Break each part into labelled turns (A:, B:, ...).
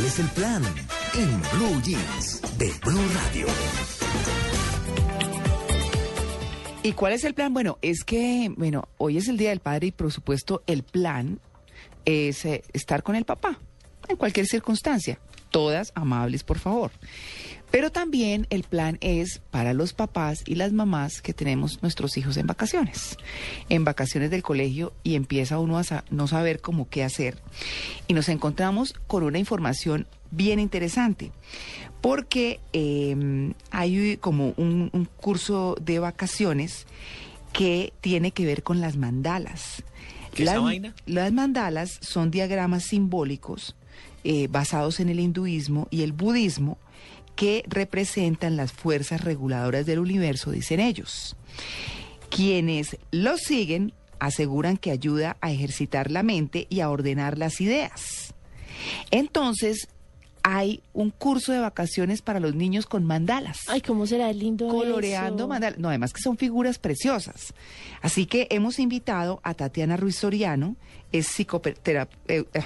A: ¿Cuál es el plan? En Blue Jeans de Blue Radio.
B: ¿Y cuál es el plan? Bueno, es que, bueno, hoy es el Día del Padre y por supuesto el plan es eh, estar con el papá en cualquier circunstancia. Todas amables, por favor. Pero también el plan es para los papás y las mamás que tenemos nuestros hijos en vacaciones, en vacaciones del colegio y empieza uno a sa- no saber cómo qué hacer. Y nos encontramos con una información bien interesante, porque eh, hay como un, un curso de vacaciones que tiene que ver con las mandalas.
C: ¿Qué es esa
B: Las-
C: vaina?
B: las mandalas son diagramas simbólicos eh, basados en el hinduismo y el budismo que representan las fuerzas reguladoras del universo, dicen ellos. Quienes los siguen aseguran que ayuda a ejercitar la mente y a ordenar las ideas. Entonces, hay un curso de vacaciones para los niños con mandalas
D: Ay, ¿cómo será lindo
B: coloreando
D: eso?
B: mandalas. No, además que son figuras preciosas. Así que hemos invitado a Tatiana Ruiz Soriano, es psicoterapeu- eh,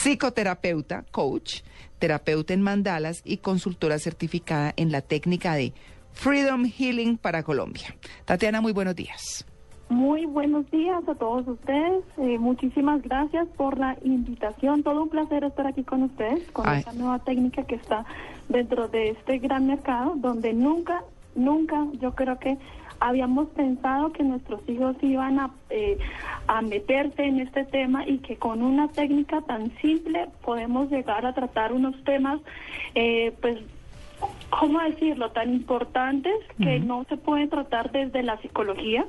B: psicoterapeuta, coach, terapeuta en mandalas y consultora certificada en la técnica de Freedom Healing para Colombia. Tatiana, muy buenos días.
E: Muy buenos días a todos ustedes. Eh, muchísimas gracias por la invitación. Todo un placer estar aquí con ustedes, con
B: Ay.
E: esta nueva técnica que está dentro de este gran mercado, donde nunca, nunca, yo creo que habíamos pensado que nuestros hijos iban a, eh, a meterse en este tema y que con una técnica tan simple podemos llegar a tratar unos temas, eh, pues ¿cómo decirlo?, tan importantes que no se pueden tratar desde la psicología,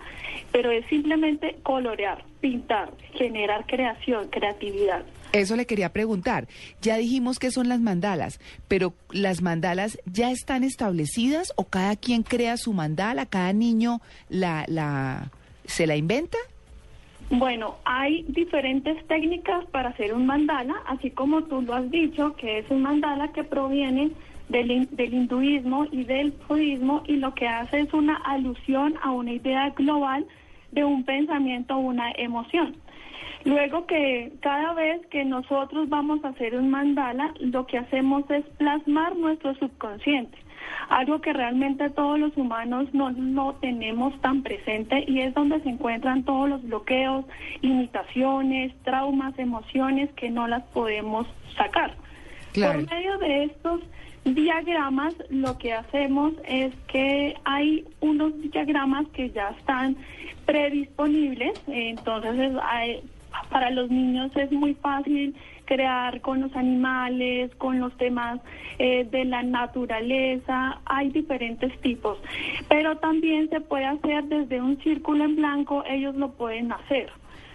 E: pero es simplemente colorear, pintar, generar creación, creatividad.
B: Eso le quería preguntar. Ya dijimos que son las mandalas, pero ¿las mandalas ya están establecidas o cada quien crea su mandala, cada niño la, la, se la inventa?
E: Bueno, hay diferentes técnicas para hacer un mandala, así como tú lo has dicho, que es un mandala que proviene del, del hinduismo y del budismo y lo que hace es una alusión a una idea global de un pensamiento o una emoción. Luego que cada vez que nosotros vamos a hacer un mandala, lo que hacemos es plasmar nuestro subconsciente, algo que realmente todos los humanos no lo tenemos tan presente y es donde se encuentran todos los bloqueos, limitaciones, traumas, emociones que no las podemos sacar.
B: Claro.
E: Por medio de estos diagramas, lo que hacemos es que hay unos diagramas que ya están predisponibles, entonces hay- para los niños es muy fácil crear con los animales, con los temas eh, de la naturaleza, hay diferentes tipos, pero también se puede hacer desde un círculo en blanco, ellos lo pueden hacer.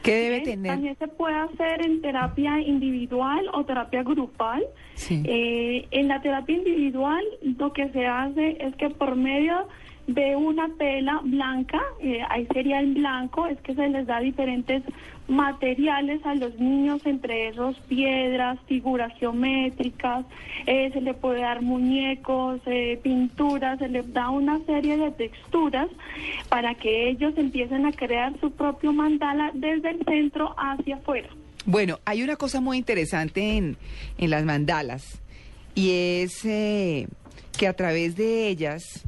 B: ¿Qué debe tener?
E: También se puede hacer en terapia individual o terapia grupal.
B: Sí.
E: Eh, en la terapia individual lo que se hace es que por medio de una tela blanca, eh, ahí sería en blanco, es que se les da diferentes materiales a los niños, entre esos piedras, figuras geométricas, eh, se le puede dar muñecos, eh, pinturas, se les da una serie de texturas para que ellos empiecen a crear su propio mandala desde el centro hacia afuera.
B: Bueno, hay una cosa muy interesante en, en las mandalas y es eh, que a través de ellas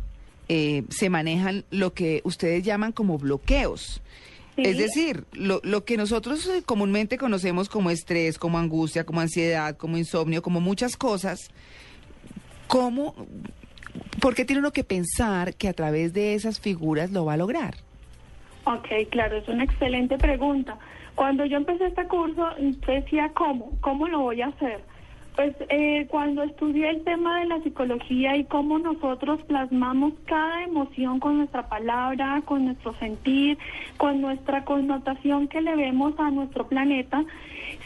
B: eh, se manejan lo que ustedes llaman como bloqueos.
E: Sí.
B: Es decir, lo, lo que nosotros eh, comúnmente conocemos como estrés, como angustia, como ansiedad, como insomnio, como muchas cosas, ¿cómo, por qué tiene uno que pensar que a través de esas figuras lo va a lograr?
E: Ok, claro, es una excelente pregunta. Cuando yo empecé este curso, decía, ¿cómo? ¿Cómo lo voy a hacer? Pues eh, cuando estudié el tema de la psicología y cómo nosotros plasmamos cada emoción con nuestra palabra, con nuestro sentir, con nuestra connotación que le vemos a nuestro planeta,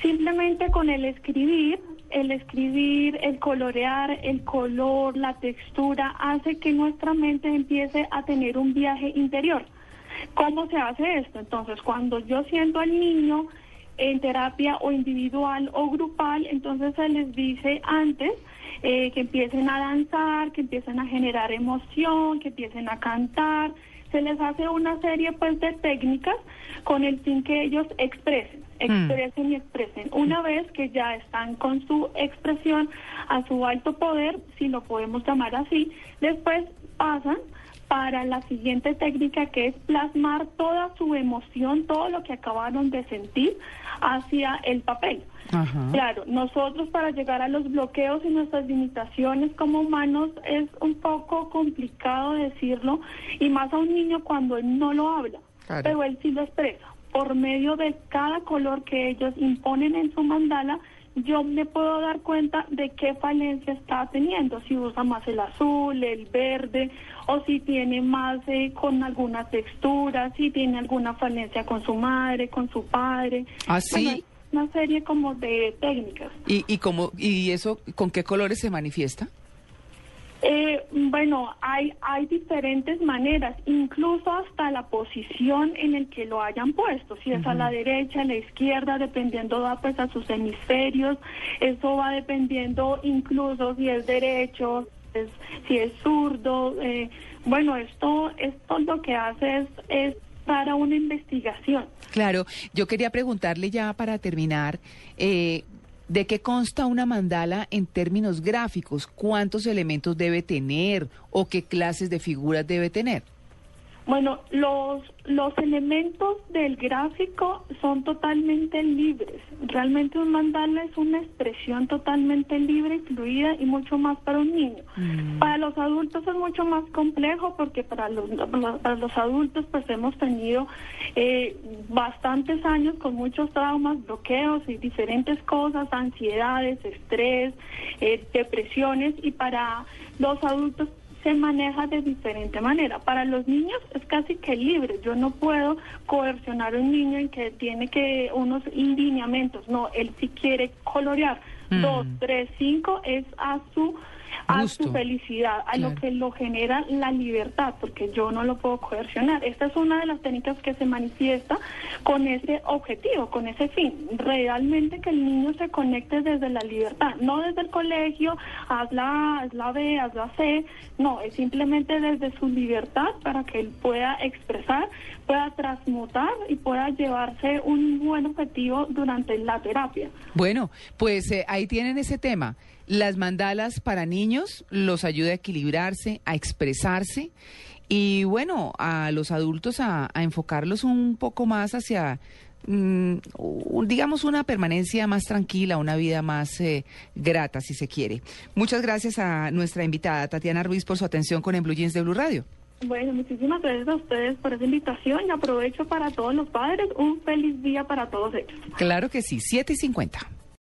E: simplemente con el escribir, el escribir, el colorear, el color, la textura, hace que nuestra mente empiece a tener un viaje interior. ¿Cómo se hace esto? Entonces, cuando yo siento al niño en terapia o individual o grupal, entonces se les dice antes eh, que empiecen a danzar, que empiecen a generar emoción, que empiecen a cantar. Se les hace una serie pues de técnicas con el fin que ellos expresen. expresen y expresen. Una vez que ya están con su expresión a su alto poder, si lo podemos llamar así, después pasan para la siguiente técnica que es plasmar toda su emoción, todo lo que acabaron de sentir hacia el papel. Claro, nosotros para llegar a los bloqueos y nuestras limitaciones como humanos es un poco complicado decirlo y más a un niño cuando él no lo habla, pero él sí lo expresa. Por medio de cada color que ellos imponen en su mandala, yo me puedo dar cuenta de qué falencia está teniendo, si usa más el azul, el verde, o si tiene más eh, con alguna textura, si tiene alguna falencia con su madre, con su padre.
B: Así.
E: ¿Ah, una serie como de técnicas.
B: ¿Y, y, cómo, ¿Y eso con qué colores se manifiesta?
E: Eh, bueno, hay, hay diferentes maneras, incluso hasta la posición en el que lo hayan puesto, si es a la derecha, a la izquierda, dependiendo pues a sus hemisferios, eso va dependiendo incluso si es derecho, si es zurdo, eh, bueno, esto, esto lo que hace es, es para una investigación.
B: Claro, yo quería preguntarle ya para terminar, eh, ¿De qué consta una mandala en términos gráficos? ¿Cuántos elementos debe tener o qué clases de figuras debe tener?
E: Bueno, los, los elementos del gráfico son totalmente libres. Realmente un mandala es una expresión totalmente libre fluida y mucho más para un niño. Mm. Para los adultos es mucho más complejo porque para los, para los adultos pues hemos tenido eh, bastantes años con muchos traumas, bloqueos y diferentes cosas, ansiedades, estrés, eh, depresiones y para los adultos se maneja de diferente manera. Para los niños es casi que libre. Yo no puedo coercionar a un niño en que tiene que unos lineamientos. No, él si quiere colorear mm. dos, tres, cinco es a su a su felicidad, a lo que lo genera la libertad, porque yo no lo puedo coercionar. Esta es una de las técnicas que se manifiesta con ese objetivo, con ese fin, realmente que el niño se conecte desde la libertad, no desde el colegio, haz la, haz la B, haz la C, no, es simplemente desde su libertad para que él pueda expresar, pueda transmutar y pueda llevarse un buen objetivo durante la terapia.
B: Bueno, pues eh, ahí tienen ese tema. Las mandalas para niños los ayuda a equilibrarse, a expresarse y bueno, a los adultos a, enfocarlos un poco más hacia, mm, digamos, una permanencia más tranquila, una vida más eh, grata, si se quiere. Muchas gracias a nuestra invitada Tatiana Ruiz por su atención con el Blue Jeans de Blue Radio.
E: Bueno, muchísimas gracias a ustedes por esa invitación y aprovecho para todos los padres un feliz día para todos ellos.
B: Claro que sí, 7 y 50.